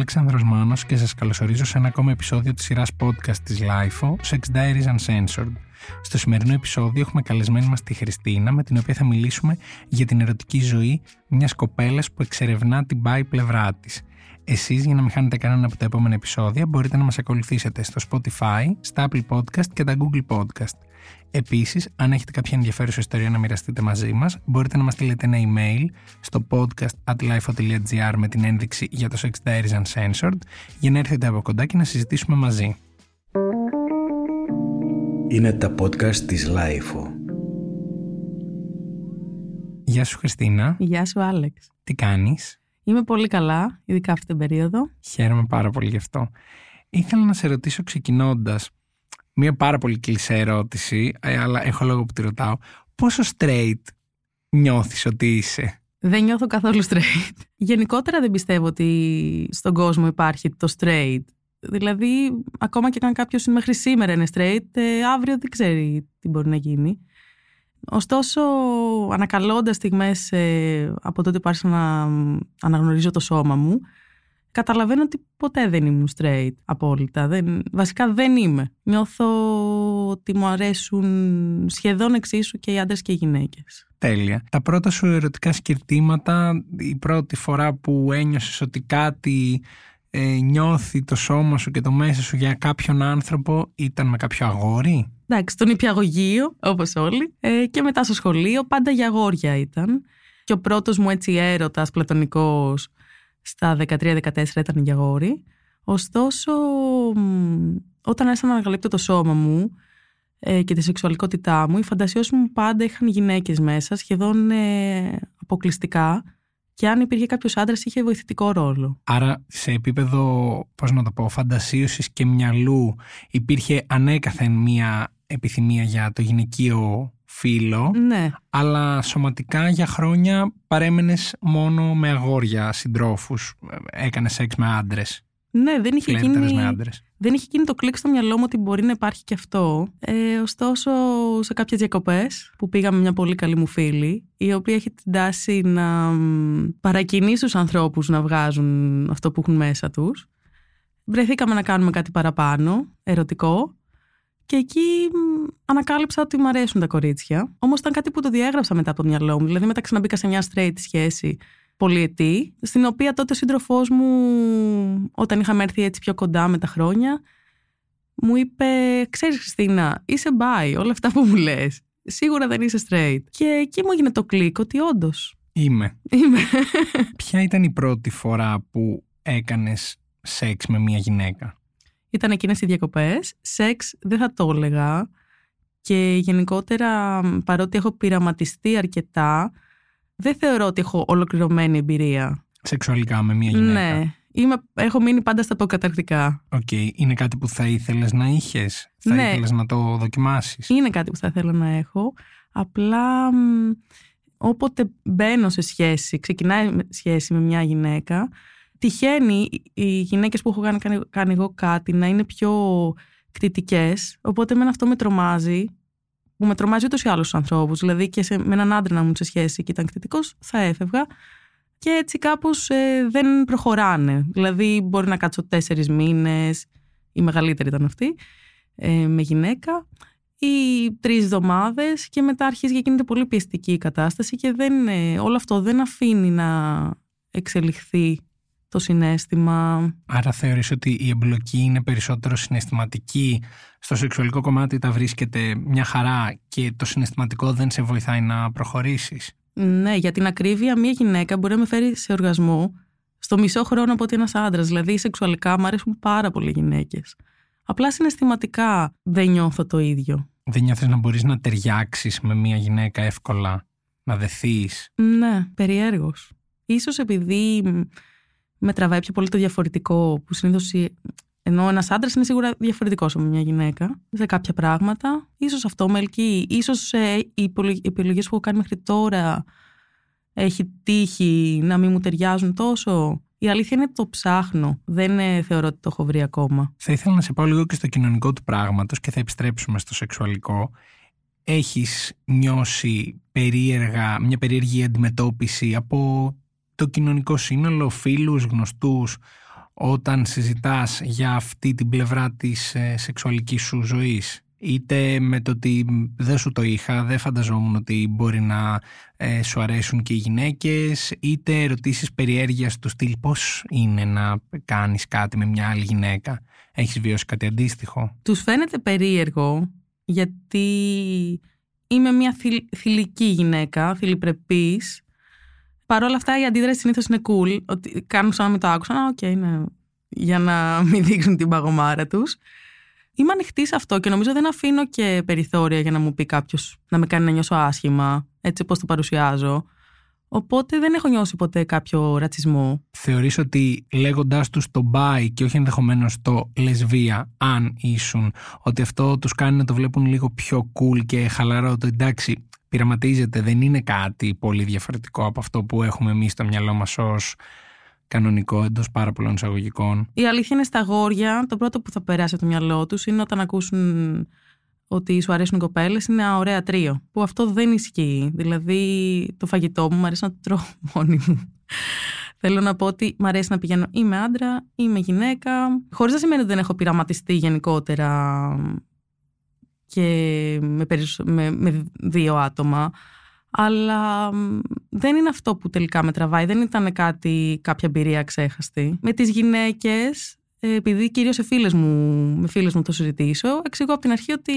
Αλεξάνδρος Μάνος και σας καλωσορίζω σε ένα ακόμα επεισόδιο της σειράς podcast της LIFO, Sex Diaries Uncensored. Στο σημερινό επεισόδιο έχουμε καλεσμένη μας τη Χριστίνα, με την οποία θα μιλήσουμε για την ερωτική ζωή μιας κοπέλας που εξερευνά την πάει πλευρά της. Εσείς για να μην χάνετε κανένα από τα επόμενα επεισόδια μπορείτε να μας ακολουθήσετε στο Spotify, στα Apple Podcast και τα Google Podcast. Επίσης, αν έχετε κάποια ενδιαφέρουσα ιστορία να μοιραστείτε μαζί μας, μπορείτε να μας στείλετε ένα email στο podcast at life.gr με την ένδειξη για το Sex Diaries Uncensored για να έρθετε από κοντά και να συζητήσουμε μαζί. Είναι τα podcast της Life. Γεια σου Χριστίνα. Γεια σου Άλεξ. Τι κάνεις; Είμαι πολύ καλά, ειδικά αυτή την περίοδο. Χαίρομαι πάρα πολύ γι' αυτό. Ήθελα να σε ρωτήσω ξεκινώντας μία πάρα πολύ κλεισέ ερώτηση, ε, αλλά έχω λόγο που τη ρωτάω. Πόσο straight νιώθεις ότι είσαι; Δεν νιώθω καθόλου straight. Γενικότερα δεν πιστεύω ότι στον κόσμο υπάρχει το straight. Δηλαδή, ακόμα και αν κάποιος μέχρι σήμερα είναι straight, ε, αύριο δεν ξέρει τι μπορεί να γίνει. Ωστόσο, ανακαλώντας στιγμές ε, από τότε που άρχισα να αναγνωρίζω το σώμα μου, καταλαβαίνω ότι ποτέ δεν ήμουν straight απόλυτα. Δεν, βασικά δεν είμαι. Νιώθω ότι μου αρέσουν σχεδόν εξίσου και οι άντρες και οι γυναίκες. Τέλεια. Τα πρώτα σου ερωτικά σκυρτήματα, η πρώτη φορά που ένιωσες ότι κάτι ε, νιώθει το σώμα σου και το μέσα σου για κάποιον άνθρωπο ήταν με κάποιο αγόρι; Εντάξει, στον υπηαγωγείο, όπως όλοι, ε, και μετά στο σχολείο, πάντα για αγόρια ήταν. Και ο πρώτος μου έτσι έρωτας πλατωνικός στα 13-14 ήταν για γόρι. Ωστόσο, όταν άρχισα να ανακαλύπτω το σώμα μου ε, και τη σεξουαλικότητά μου, οι φαντασιώσεις μου πάντα είχαν γυναίκες μέσα, σχεδόν ε, αποκλειστικά. Και αν υπήρχε κάποιος άντρας, είχε βοηθητικό ρόλο. Άρα, σε επίπεδο, πώς να το πω, φαντασίωσης και μυαλού, υπήρχε ανέκαθεν μία επιθυμία για το γυναικείο φίλο. Ναι. Αλλά σωματικά για χρόνια παρέμενες μόνο με αγόρια συντρόφους. Έκανες σεξ με άντρες. Ναι, δεν είχε, γίνει, με άντρες. δεν είχε γίνει το κλικ στο μυαλό μου ότι μπορεί να υπάρχει και αυτό. Ε, ωστόσο, σε κάποιες διακοπές που πήγαμε μια πολύ καλή μου φίλη, η οποία έχει την τάση να παρακινεί του ανθρώπους να βγάζουν αυτό που έχουν μέσα τους. Βρεθήκαμε να κάνουμε κάτι παραπάνω, ερωτικό. Και εκεί ανακάλυψα ότι μου αρέσουν τα κορίτσια. Όμως ήταν κάτι που το διέγραψα μετά από το μυαλό μου. Δηλαδή, μετά ξαναμπήκα σε μια straight σχέση πολυετή, στην οποία τότε ο σύντροφός μου, όταν είχαμε έρθει έτσι πιο κοντά με τα χρόνια, μου είπε: Ξέρεις, Χριστίνα, είσαι bi, όλα αυτά που μου λες. Σίγουρα δεν είσαι straight. Και εκεί μου έγινε το κλικ ότι όντως. Είμαι. Είμαι. Ποια ήταν η πρώτη φορά που έκανες σεξ με μια γυναίκα; Ήταν εκείνες οι διακοπές. Σεξ δεν θα το έλεγα. Και γενικότερα, παρότι έχω πειραματιστεί αρκετά, δεν θεωρώ ότι έχω ολοκληρωμένη εμπειρία. Σεξουαλικά με μια γυναίκα. Ναι. Είμαι, έχω μείνει πάντα στα προκαταρκτικά. OK. Okay. Είναι κάτι που θα ήθελες να είχες, θα ναι. ήθελες να το δοκιμάσεις; Είναι κάτι που θα ήθελα να έχω. Απλά όποτε μπαίνω σε σχέση, ξεκινάει σχέση με μια γυναίκα, τυχαίνει οι γυναίκες που έχω κάνει, κάνει εγώ κάτι να είναι πιο κτητικές. Οπότε με αυτό με τρομάζει που με τρομάζει ούτως ή άλλου τους ανθρώπους. Δηλαδή και σε, με έναν άντρα να ήμουν σε σχέση και ήταν κριτικό, θα έφευγα. Και έτσι κάπως ε, δεν προχωράνε. Δηλαδή, μπορεί να κάτσω τέσσερις μήνες, η μεγαλύτερη ήταν αυτή, ε, με γυναίκα, ή τρεις εβδομάδες και μετά αρχίζει και γίνεται πολύ πιεστική η κατάσταση και δεν, ε, όλο αυτό δεν αφήνει να εξελιχθεί το συνέστημα. Άρα θεωρείς ότι η εμπλοκή είναι περισσότερο συναισθηματική, στο σεξουαλικό κομμάτι τα βρίσκεται μια χαρά και το συναισθηματικό δεν σε βοηθάει να προχωρήσεις; Ναι, για την ακρίβεια μια γυναίκα μπορεί να με φέρει σε οργασμό στο μισό χρόνο από ότι ένας άντρας. Δηλαδή σεξουαλικά μου αρέσουν πάρα πολύ γυναίκες. Απλά συναισθηματικά δεν νιώθω το ίδιο. Δεν νιώθεις να μπορείς να ταιριάξεις με μια γυναίκα εύκολα, να δεθείς; Ναι, περιέργως. Ίσως επειδή με τραβάει πιο πολύ το διαφορετικό που συνήθως. Ενώ ένας άντρας είναι σίγουρα διαφορετικός από μια γυναίκα σε κάποια πράγματα. σω αυτό με ελκύει. σω ε, οι επιλογές που έχω κάνει μέχρι τώρα έχει τύχει να μην μου ταιριάζουν τόσο. Η αλήθεια είναι ότι το ψάχνω. Δεν ε, θεωρώ ότι το έχω βρει ακόμα. Θα ήθελα να σε πάω λίγο και στο κοινωνικό του πράγματος και θα επιστρέψουμε στο σεξουαλικό. Έχεις νιώσει περίεργα, μια περίεργη αντιμετώπιση από το κοινωνικό σύνολο, φίλους, γνωστούς, όταν συζητάς για αυτή την πλευρά της ε, σεξουαλικής σου ζωής; Είτε με το ότι δεν σου το είχα, δεν φανταζόμουν ότι μπορεί να ε, σου αρέσουν και οι γυναίκες, είτε ερωτήσεις περιέργειας του στυλ πώς είναι να κάνεις κάτι με μια άλλη γυναίκα; Έχεις βιώσει κάτι αντίστοιχο; Τους φαίνεται περίεργο γιατί είμαι μια θηλυκή γυναίκα, θηλυπρεπής. Παρ' όλα αυτά η αντίδραση συνήθως είναι cool, ότι κάνουν σαν να μην το άκουσαν, OK, okay, ναι, για να μην δείξουν την παγωμάρα τους είμαι ανοιχτή σε αυτό και νομίζω δεν αφήνω και περιθώρια για να μου πει κάποιος να με κάνει να νιώσω άσχημα, έτσι πώς το παρουσιάζω. Οπότε δεν έχω νιώσει ποτέ κάποιο ρατσισμό. Θεωρείς ότι λέγοντάς τους το bi και όχι ενδεχομένως το λεσβία, αν ήσουν, ότι αυτό τους κάνει να το βλέπουν λίγο πιο cool και χαλαρό, το εντάξει, πειραματίζεται, δεν είναι κάτι πολύ διαφορετικό από αυτό που έχουμε εμείς στο μυαλό μας ως κανονικό εντός πάρα πολλών εισαγωγικών; Η αλήθεια είναι στα γόρια, το πρώτο που θα περάσει από το μυαλό τους είναι όταν ακούσουν ότι σου αρέσουν οι κοπέλες, είναι ένα ωραία τρίο. Που αυτό δεν ισχύει. Δηλαδή, το φαγητό μου μου αρέσει να το τρώω μόνη μου. Θέλω να πω ότι μου αρέσει να πηγαίνω ή με άντρα ή με γυναίκα. Χωρίς να σημαίνει ότι δεν έχω πειραματιστεί γενικότερα και με, με, με δύο άτομα. Αλλά δεν είναι αυτό που τελικά με τραβάει. Δεν ήταν κάτι, κάποια εμπειρία ξέχαστη. Με τις γυναίκες, επειδή κυρίως σε φίλες μου, με φίλες μου το συζητήσω, εξηγώ από την αρχή ότι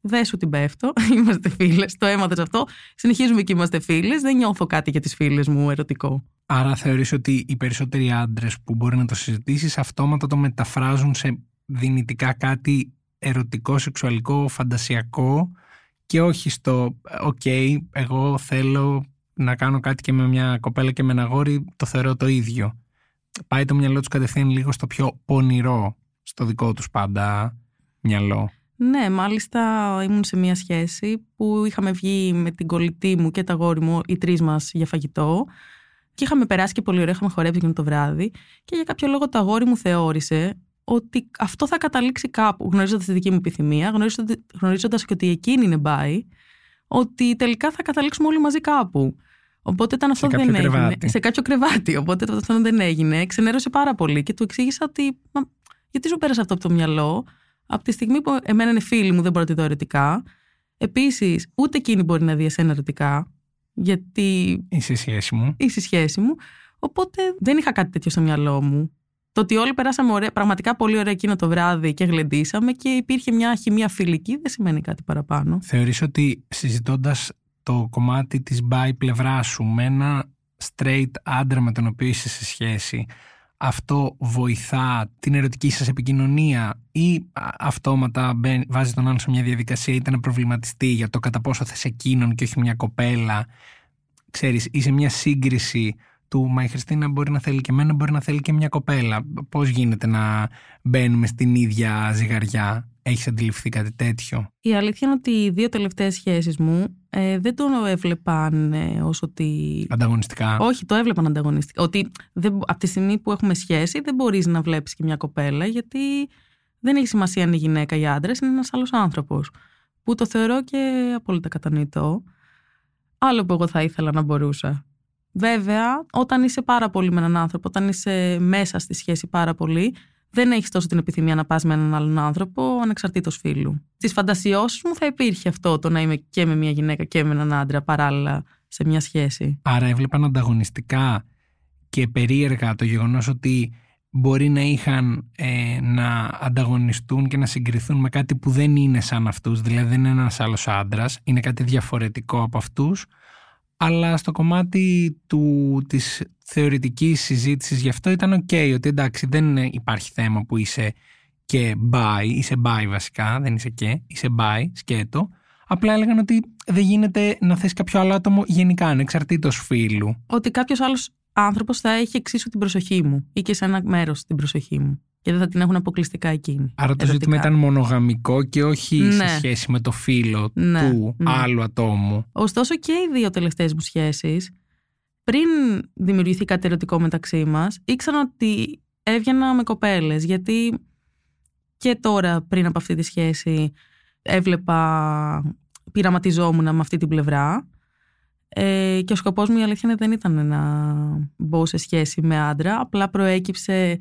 δεν σου την πέφτω. Είμαστε φίλες, το έμαθες αυτό. Συνεχίζουμε και είμαστε φίλες. Δεν νιώθω κάτι για τις φίλες μου ερωτικό. Άρα θεωρείς ότι οι περισσότεροι άντρες που μπορεί να το συζητήσεις αυτόματα το μεταφράζουν σε δυνητικά κάτι ερωτικό, σεξουαλικό, φαντασιακό και όχι στο «ΟΚ, εγώ θέλω να κάνω κάτι και με μια κοπέλα και με ένα γόρι, το θεωρώ το ίδιο». Πάει το μυαλό τους κατευθείαν λίγο στο πιο πονηρό, στο δικό τους πάντα μυαλό. Ναι, μάλιστα ήμουν σε μια σχέση που είχαμε βγει με την κολλητή μου και τα γόρι μου, οι τρεις μας για φαγητό. Και είχαμε περάσει και πολύ ωραία, είχαμε χορέψει και το βράδυ. Και για κάποιο λόγο το αγόρι μου θεώρησε ότι αυτό θα καταλήξει κάπου, γνωρίζοντας τη δική μου επιθυμία, γνωρίζοντα και ότι εκείνη είναι μπάι, ότι τελικά θα καταλήξουμε όλοι μαζί κάπου. Οπότε όταν αυτό δεν έγινε. Σε κάποιο κρεβάτι. Οπότε όταν αυτό δεν έγινε, ξενέρωσε πάρα πολύ και του εξήγησα ότι. Μα, γιατί σου πέρασε αυτό από το μυαλό, από τη στιγμή που εμένα είναι φίλη μου, δεν μπορώ να τη δω ερωτικά. Επίσης, ούτε εκείνη μπορεί να δει εσένα ερωτικά, γιατί. Είσαι σχέση μου. Είσαι σχέση μου. Οπότε δεν είχα κάτι τέτοιο στο μυαλό μου. Το ότι όλοι περάσαμε ωραία, πραγματικά πολύ ωραία εκείνο το βράδυ και γλεντήσαμε και υπήρχε μια χημεία φιλική δεν σημαίνει κάτι παραπάνω. Θεωρείς ότι συζητώντας το κομμάτι της by πλευρά σου με ένα straight άντρα με τον οποίο είσαι σε σχέση αυτό βοηθά την ερωτική σας επικοινωνία ή αυτόματα βάζει τον άλλο σε μια διαδικασία είτε να προβληματιστεί για το κατά πόσο θες εκείνον και όχι μια κοπέλα ξέρεις είσαι μια σύγκριση του Μα η Χριστίνα μπορεί να θέλει και εμένα, μπορεί να θέλει και μια κοπέλα. Πώς γίνεται να μπαίνουμε στην ίδια ζυγαριά, έχεις αντιληφθεί κάτι τέτοιο; Η αλήθεια είναι ότι οι δύο τελευταίες σχέσεις μου ε, δεν το έβλεπαν ε, ως ότι. Ανταγωνιστικά. Όχι, το έβλεπαν ανταγωνιστικά. Ότι δεν, από τη στιγμή που έχουμε σχέση, δεν μπορείς να βλέπεις και μια κοπέλα, γιατί δεν έχει σημασία αν είναι γυναίκα ή άντρας, είναι ένας άλλος άνθρωπος. Που το θεωρώ και απόλυτα κατανοητό. Άλλο που εγώ θα ήθελα να μπορούσα. Βέβαια, όταν είσαι πάρα πολύ με έναν άνθρωπο, όταν είσαι μέσα στη σχέση πάρα πολύ, δεν έχεις τόσο την επιθυμία να πας με έναν άλλον άνθρωπο, ανεξαρτήτως φίλου. Στι φαντασιώσει μου θα υπήρχε αυτό το να είμαι και με μια γυναίκα και με έναν άντρα παράλληλα σε μια σχέση. Άρα έβλεπαν ανταγωνιστικά και περίεργα το γεγονός ότι μπορεί να είχαν ε, να ανταγωνιστούν και να συγκριθούν με κάτι που δεν είναι σαν αυτούς, δηλαδή δεν είναι ένας άλλος άντρας, είναι κάτι διαφορετικό από αυτούς αλλά στο κομμάτι του, της θεωρητικής συζήτησης γι' αυτό ήταν ok ότι εντάξει δεν υπάρχει θέμα που είσαι και by, είσαι by βασικά, δεν είσαι και, είσαι by, σκέτο. Απλά έλεγαν ότι δεν γίνεται να θες κάποιο άλλο άτομο γενικά, ανεξαρτήτως φίλου. Ότι κάποιος άλλος άνθρωπος θα έχει εξίσου την προσοχή μου ή και σε ένα μέρος την προσοχή μου και δεν θα την έχουν αποκλειστικά εκείνη. Άρα το ζήτημα ήταν μονογαμικό και όχι ναι. σε σχέση με το φίλο ναι, του ναι. άλλου ατόμου. Ωστόσο και οι δύο τελευταίες μου σχέσεις, πριν δημιουργηθεί κάτι ερωτικό μεταξύ μας, ήξερα ότι έβγαινα με κοπέλες, γιατί και τώρα πριν από αυτή τη σχέση έβλεπα, πειραματιζόμουν με αυτή την πλευρά ε, και ο σκοπός μου η αλήθεια δεν ήταν να μπω σε σχέση με άντρα, απλά προέκυψε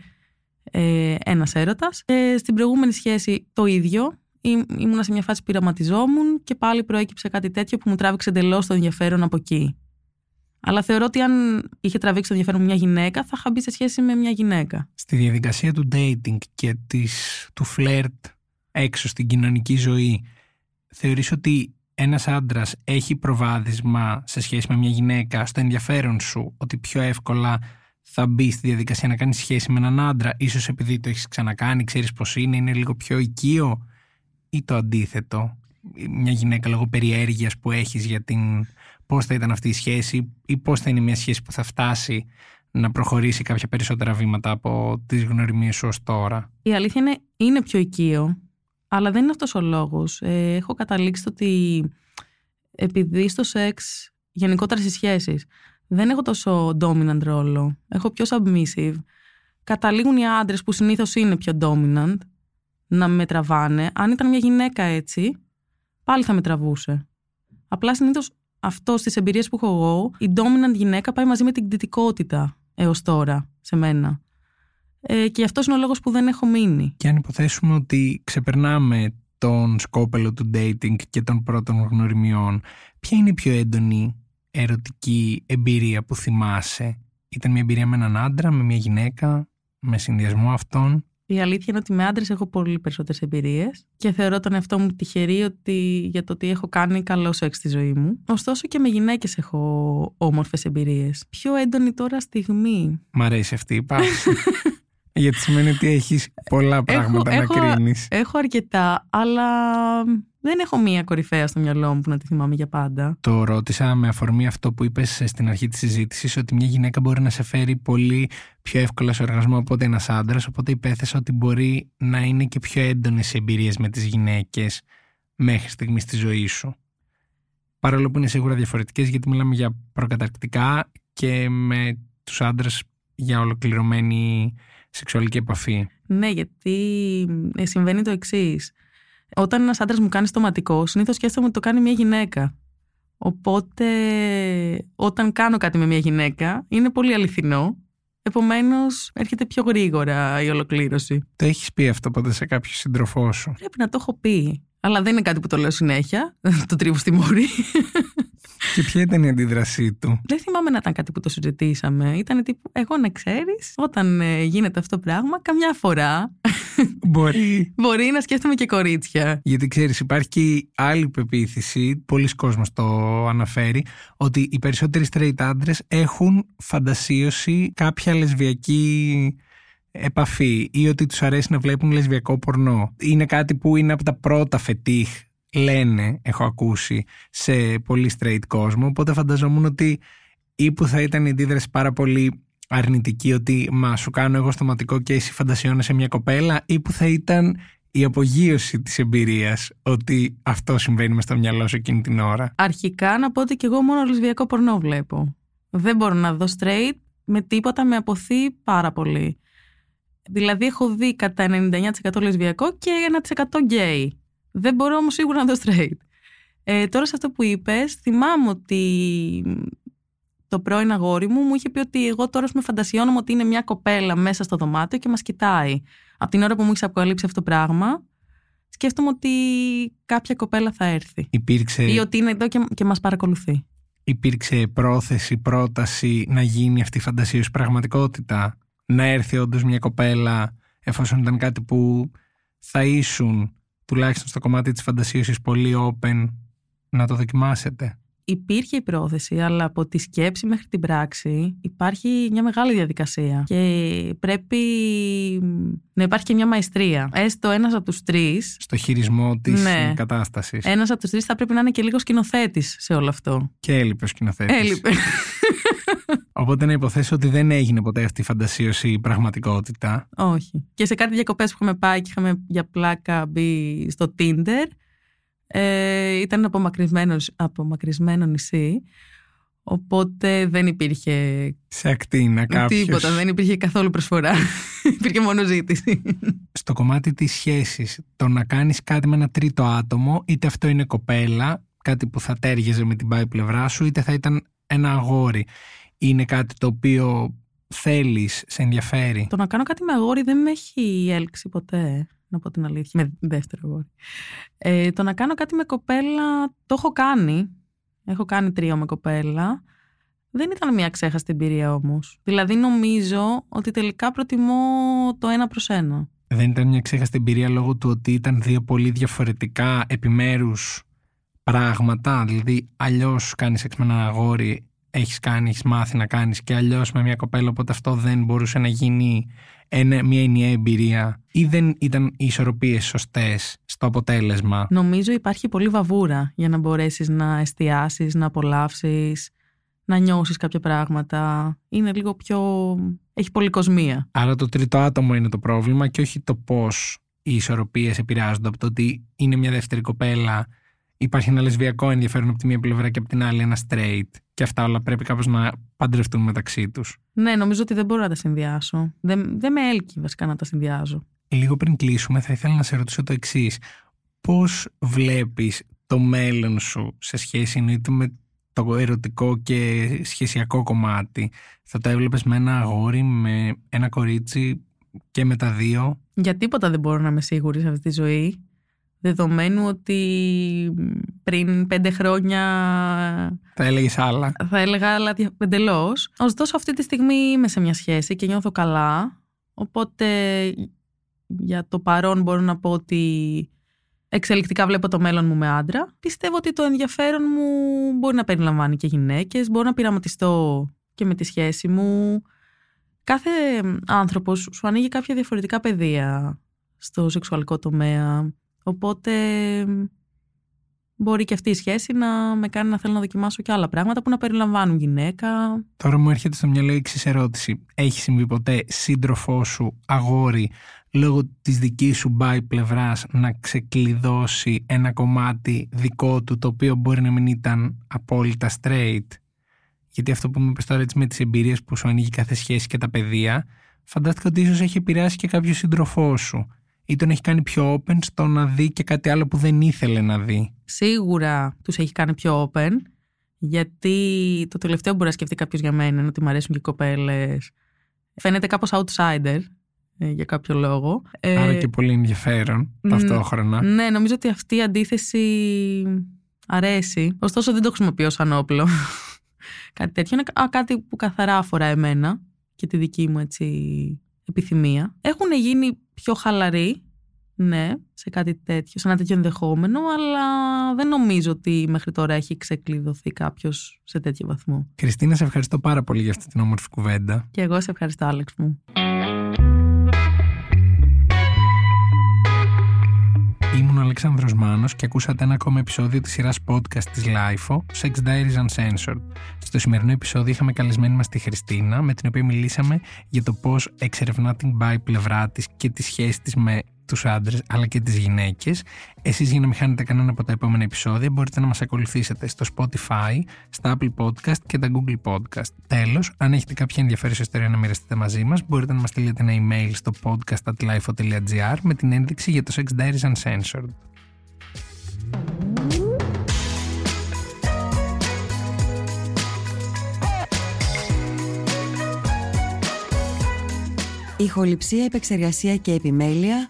ε, ένας έρωτας. Ε, στην προηγούμενη σχέση το ίδιο. Ή, ήμουνα σε μια φάση πειραματιζόμουν και πάλι προέκυψε κάτι τέτοιο που μου τράβηξε εντελώς το ενδιαφέρον από εκεί. Αλλά θεωρώ ότι αν είχε τραβήξει το ενδιαφέρον μια γυναίκα, θα είχα μπει σε σχέση με μια γυναίκα. Στη διαδικασία του dating και της, του φλερτ έξω στην κοινωνική ζωή, θεωρείς ότι ένας άντρας έχει προβάδισμα σε σχέση με μια γυναίκα στο ενδιαφέρον σου ότι πιο εύκολα θα μπει στη διαδικασία να κάνεις σχέση με έναν άντρα, ίσως επειδή το έχεις ξανακάνει, ξέρεις πώς είναι, είναι λίγο πιο οικείο ή το αντίθετο. Μια γυναίκα λόγω περιέργειας που έχεις για την πώς θα ήταν αυτή η σχέση ή πώς θα είναι μια σχέση που θα φτάσει να προχωρήσει κάποια περισσότερα βήματα από τις γνωριμίες σου ως τώρα. Η αλήθεια είναι, είναι πιο οικείο, αλλά δεν είναι αυτός ο λόγος. Ε, έχω καταλήξει ότι επειδή στο σεξ, γενικότερα στις σχέσεις, δεν έχω τόσο dominant ρόλο. Έχω πιο submissive. Καταλήγουν οι άντρες που συνήθως είναι πιο dominant να με τραβάνε. Αν ήταν μια γυναίκα έτσι, πάλι θα με τραβούσε. Απλά συνήθως αυτό στις εμπειρίες που έχω εγώ, η dominant γυναίκα πάει μαζί με την κτητικότητα έως τώρα σε μένα. Ε, και αυτός είναι ο λόγος που δεν έχω μείνει. Και αν υποθέσουμε ότι ξεπερνάμε τον σκόπελο του dating και των πρώτων γνωριμιών, ποια είναι η πιο έντονη ερωτική εμπειρία που θυμάσαι; Ήταν μια εμπειρία με έναν άντρα, με μια γυναίκα, με συνδυασμό αυτών; Η αλήθεια είναι ότι με άντρες έχω πολύ περισσότερες εμπειρίες και θεωρώ τον εαυτό μου τυχερή ότι, για το ότι έχω κάνει καλό σεξ στη ζωή μου. Ωστόσο και με γυναίκες έχω όμορφες εμπειρίες. Πιο έντονη τώρα στιγμή. Μ' αρέσει αυτή η πάση. Γιατί σημαίνει ότι έχεις πολλά πράγματα έχω, να κρίνεις. Έχω αρκετά, αλλά δεν έχω μία κορυφαία στο μυαλό μου που να τη θυμάμαι για πάντα. Το ρώτησα με αφορμή αυτό που είπες στην αρχή της συζήτησης, ότι μια γυναίκα μπορεί να σε φέρει πολύ πιο εύκολα σε οργασμό από ότι ένας άντρας. Οπότε υπέθεσα ότι μπορεί να είναι και πιο έντονες οι εμπειρίες με τις γυναίκες μέχρι στιγμής στη ζωή σου. Παρόλο που είναι σίγουρα διαφορετικές, γιατί μιλάμε για προκαταρκτικά και με τους άντρες για ολοκληρωμένη σεξουαλική επαφή. Ναι, γιατί ε, συμβαίνει το εξής. Όταν ένας άντρας μου κάνει στοματικό, συνήθως σκέφτομαι ότι το κάνει μια γυναίκα. Οπότε, όταν κάνω κάτι με μια γυναίκα, είναι πολύ αληθινό. Επομένως, έρχεται πιο γρήγορα η ολοκλήρωση. Το έχεις πει αυτό ποτέ σε κάποιο σύντροφό σου; Πρέπει να το έχω πει. Αλλά δεν είναι κάτι που το λέω συνέχεια. το τρίβω στη μόρη. Και ποια ήταν η αντίδρασή του; Δεν θυμάμαι να ήταν κάτι που το συζητήσαμε. Ήταν τύπου, εγώ να ξέρεις, όταν ε, γίνεται αυτό το πράγμα, καμιά φορά. Μπορεί. Μπορεί να σκέφτομαι και κορίτσια. Γιατί ξέρεις, υπάρχει και άλλη πεποίθηση, πολλοί κόσμος το αναφέρει, ότι οι περισσότεροι straight άντρες έχουν φαντασίωση κάποια λεσβιακή επαφή ή ότι τους αρέσει να βλέπουν λεσβιακό πορνό. Είναι κάτι που είναι από τα πρώτα φετίχ λένε, έχω ακούσει, σε πολύ straight κόσμο. Οπότε φανταζόμουν ότι ή που θα ήταν η αντίδραση πάρα πολύ αρνητική ότι μα σου κάνω εγώ στοματικό και εσύ φαντασιώνεσαι μια κοπέλα ή που θα ήταν η απογείωση της εμπειρίας ότι αυτό συμβαίνει μες στο μυαλό σου εκείνη την ώρα. Αρχικά να πω ότι και εγώ μόνο λεσβιακό πορνό βλέπω. Δεν μπορώ να δω straight με τίποτα με αποθεί πάρα πολύ. Δηλαδή έχω δει κατά 99% λεσβιακό και 1% γκέι. Δεν μπορώ όμως σίγουρα να δω straight. Ε, τώρα σε αυτό που είπες, θυμάμαι ότι το πρώην αγόρι μου μου είχε πει ότι εγώ τώρα με φαντασιώνομαι ότι είναι μια κοπέλα μέσα στο δωμάτιο και μας κοιτάει. Από την ώρα που μου έχει αποκαλύψει αυτό το πράγμα, σκέφτομαι ότι κάποια κοπέλα θα έρθει. Υπήρξε... Ή ότι είναι εδώ και, και μας παρακολουθεί. Υπήρξε πρόθεση, πρόταση να γίνει αυτή η φαντασίωση πραγματικότητα; Να έρθει όντως μια κοπέλα εφόσον ήταν κάτι που θα ήσουν τουλάχιστον στο κομμάτι της φαντασίωσης πολύ open να το δοκιμάσετε. Υπήρχε η πρόθεση, αλλά από τη σκέψη μέχρι την πράξη υπάρχει μια μεγάλη διαδικασία και πρέπει να υπάρχει και μια μαεστρία. Έστω ένας από τους τρεις... Στο χειρισμό της ναι, κατάστασης. Ένας από τους τρεις θα πρέπει να είναι και λίγο σκηνοθέτης σε όλο αυτό. Και έλειπε ο σκηνοθέτης. Έλειπε. Οπότε να υποθέσω ότι δεν έγινε ποτέ αυτή η φαντασίωση η πραγματικότητα. Όχι. Και σε κάτι διακοπές που είχαμε πάει και είχαμε για πλάκα μπει στο Tinder, ε, ήταν απομακρυσμένος, απομακρυσμένο νησί. Οπότε δεν υπήρχε. Σε ακτίνα κάποιος. Τίποτα, δεν υπήρχε καθόλου προσφορά. υπήρχε μόνο ζήτηση. Στο κομμάτι της σχέσης, το να κάνεις κάτι με ένα τρίτο άτομο, είτε αυτό είναι κοπέλα, κάτι που θα τέριαζε με την πάει πλευρά σου, είτε θα ήταν ένα αγόρι είναι κάτι το οποίο θέλεις, σε ενδιαφέρει; Το να κάνω κάτι με αγόρι δεν με έχει έλξει ποτέ, να πω την αλήθεια. Με δεύτερο αγόρι. Ε, το να κάνω κάτι με κοπέλα, το έχω κάνει. Έχω κάνει τρίο με κοπέλα. Δεν ήταν μια ξέχαστη εμπειρία όμως. Δηλαδή νομίζω ότι τελικά προτιμώ το ένα προς ένα. Δεν ήταν μια ξέχαστη εμπειρία λόγω του ότι ήταν δύο πολύ διαφορετικά επιμέρους πράγματα. Δηλαδή, αλλιώς κάνεις σεξ με ένα αγόρι, έχεις κάνει, έχεις μάθει να κάνεις και αλλιώς με μια κοπέλα. Οπότε αυτό δεν μπορούσε να γίνει μια ενιαία εμπειρία ή δεν ήταν οι ισορροπίες σωστές στο αποτέλεσμα; Νομίζω υπάρχει πολύ βαβούρα για να μπορέσεις να εστιάσεις, να απολαύσεις, να νιώσεις κάποια πράγματα. Είναι λίγο πιο. έχει πολυκοσμία. Άρα το τρίτο άτομο είναι το πρόβλημα και όχι το πώς οι ισορροπίες επηρεάζονται από το ότι είναι μια δεύτερη κοπέλα υπάρχει ένα λεσβιακό ενδιαφέρον από τη μία πλευρά και από την άλλη ένα straight. Και αυτά όλα πρέπει κάπως να παντρευτούν μεταξύ τους. Ναι, νομίζω ότι δεν μπορώ να τα συνδυάσω. Δεν, δεν με έλκει βασικά να τα συνδυάζω. Λίγο πριν κλείσουμε, θα ήθελα να σε ρωτήσω το εξής. Πώς βλέπεις το μέλλον σου σε σχέση εννοείται με το ερωτικό και σχεσιακό κομμάτι; Θα το έβλεπες με ένα αγόρι, με ένα κορίτσι και με τα δύο; Για τίποτα δεν μπορώ να είμαι σίγουρη σε αυτή τη ζωή. Δεδομένου ότι πριν πέντε χρόνια. Θα έλεγες άλλα. Θα έλεγα άλλα εντελώς. Ωστόσο, αυτή τη στιγμή είμαι σε μια σχέση και νιώθω καλά. Οπότε για το παρόν μπορώ να πω ότι εξελικτικά βλέπω το μέλλον μου με άντρα. Πιστεύω ότι το ενδιαφέρον μου μπορεί να περιλαμβάνει και γυναίκες, μπορώ να πειραματιστώ και με τη σχέση μου. Κάθε άνθρωπος σου ανοίγει κάποια διαφορετικά πεδία στο σεξουαλικό τομέα. Οπότε μπορεί και αυτή η σχέση να με κάνει να θέλω να δοκιμάσω και άλλα πράγματα που να περιλαμβάνουν γυναίκα. Τώρα μου έρχεται στο μυαλό η εξής ερώτηση. Έχει συμβεί ποτέ σύντροφό σου, αγόρι, λόγω της δικής σου μπάι πλευράς να ξεκλειδώσει ένα κομμάτι δικό του το οποίο μπορεί να μην ήταν απόλυτα straight; Γιατί αυτό που μου είπες τώρα έτσι με τις εμπειρίες που σου ανοίγει κάθε σχέση και τα παιδεία, φαντάστηκα ότι ίσως έχει επηρεάσει και κάποιο σύντροφό σου ή τον έχει κάνει πιο open στο να δει και κάτι άλλο που δεν ήθελε να δει; Σίγουρα τους έχει κάνει πιο open, γιατί το τελευταίο που μπορεί να σκεφτεί κάποιος για μένα είναι ότι μου αρέσουν και οι κοπέλες. Φαίνεται κάπως outsider ε, για κάποιο λόγο. Ε, Άρα και πολύ ενδιαφέρον ταυτόχρονα. Ναι, νομίζω ότι αυτή η αντίθεση αρέσει. Ωστόσο δεν το χρησιμοποιώ σαν όπλο. κάτι τέτοιο είναι κάτι που καθαρά αφορά εμένα και τη δική μου έτσι επιθυμία. Έχουν γίνει πιο χαλαροί, ναι, σε κάτι τέτοιο, σε ένα τέτοιο ενδεχόμενο, αλλά δεν νομίζω ότι μέχρι τώρα έχει ξεκλειδωθεί κάποιος σε τέτοιο βαθμό. Κριστίνα, σε ευχαριστώ πάρα πολύ για αυτή την όμορφη κουβέντα. Και εγώ σε ευχαριστώ, Άλεξ μου. Ήμουν ο Αλεξάνδρος Μάνος και ακούσατε ένα ακόμα επεισόδιο της σειράς podcast της LIFO, Sex Diaries Uncensored. Στο σημερινό επεισόδιο είχαμε καλεσμένη μας τη Χριστίνα, με την οποία μιλήσαμε για το πώς εξερευνά την πάει πλευρά της και τη σχέση της με τους άντρες αλλά και τις γυναίκες. Εσείς για να μην χάνετε κανένα από τα επόμενα επεισόδια μπορείτε να μας ακολουθήσετε στο Spotify, στα Apple Podcast και τα Google Podcast. Τέλος, αν έχετε κάποια ενδιαφέρουσα ιστορία να μοιραστείτε μαζί μας μπορείτε να μας στείλετε ένα email στο podcast.lifeo.gr με την ένδειξη για το Sex Diaries Uncensored. Ηχοληψία, επεξεργασία και επιμέλεια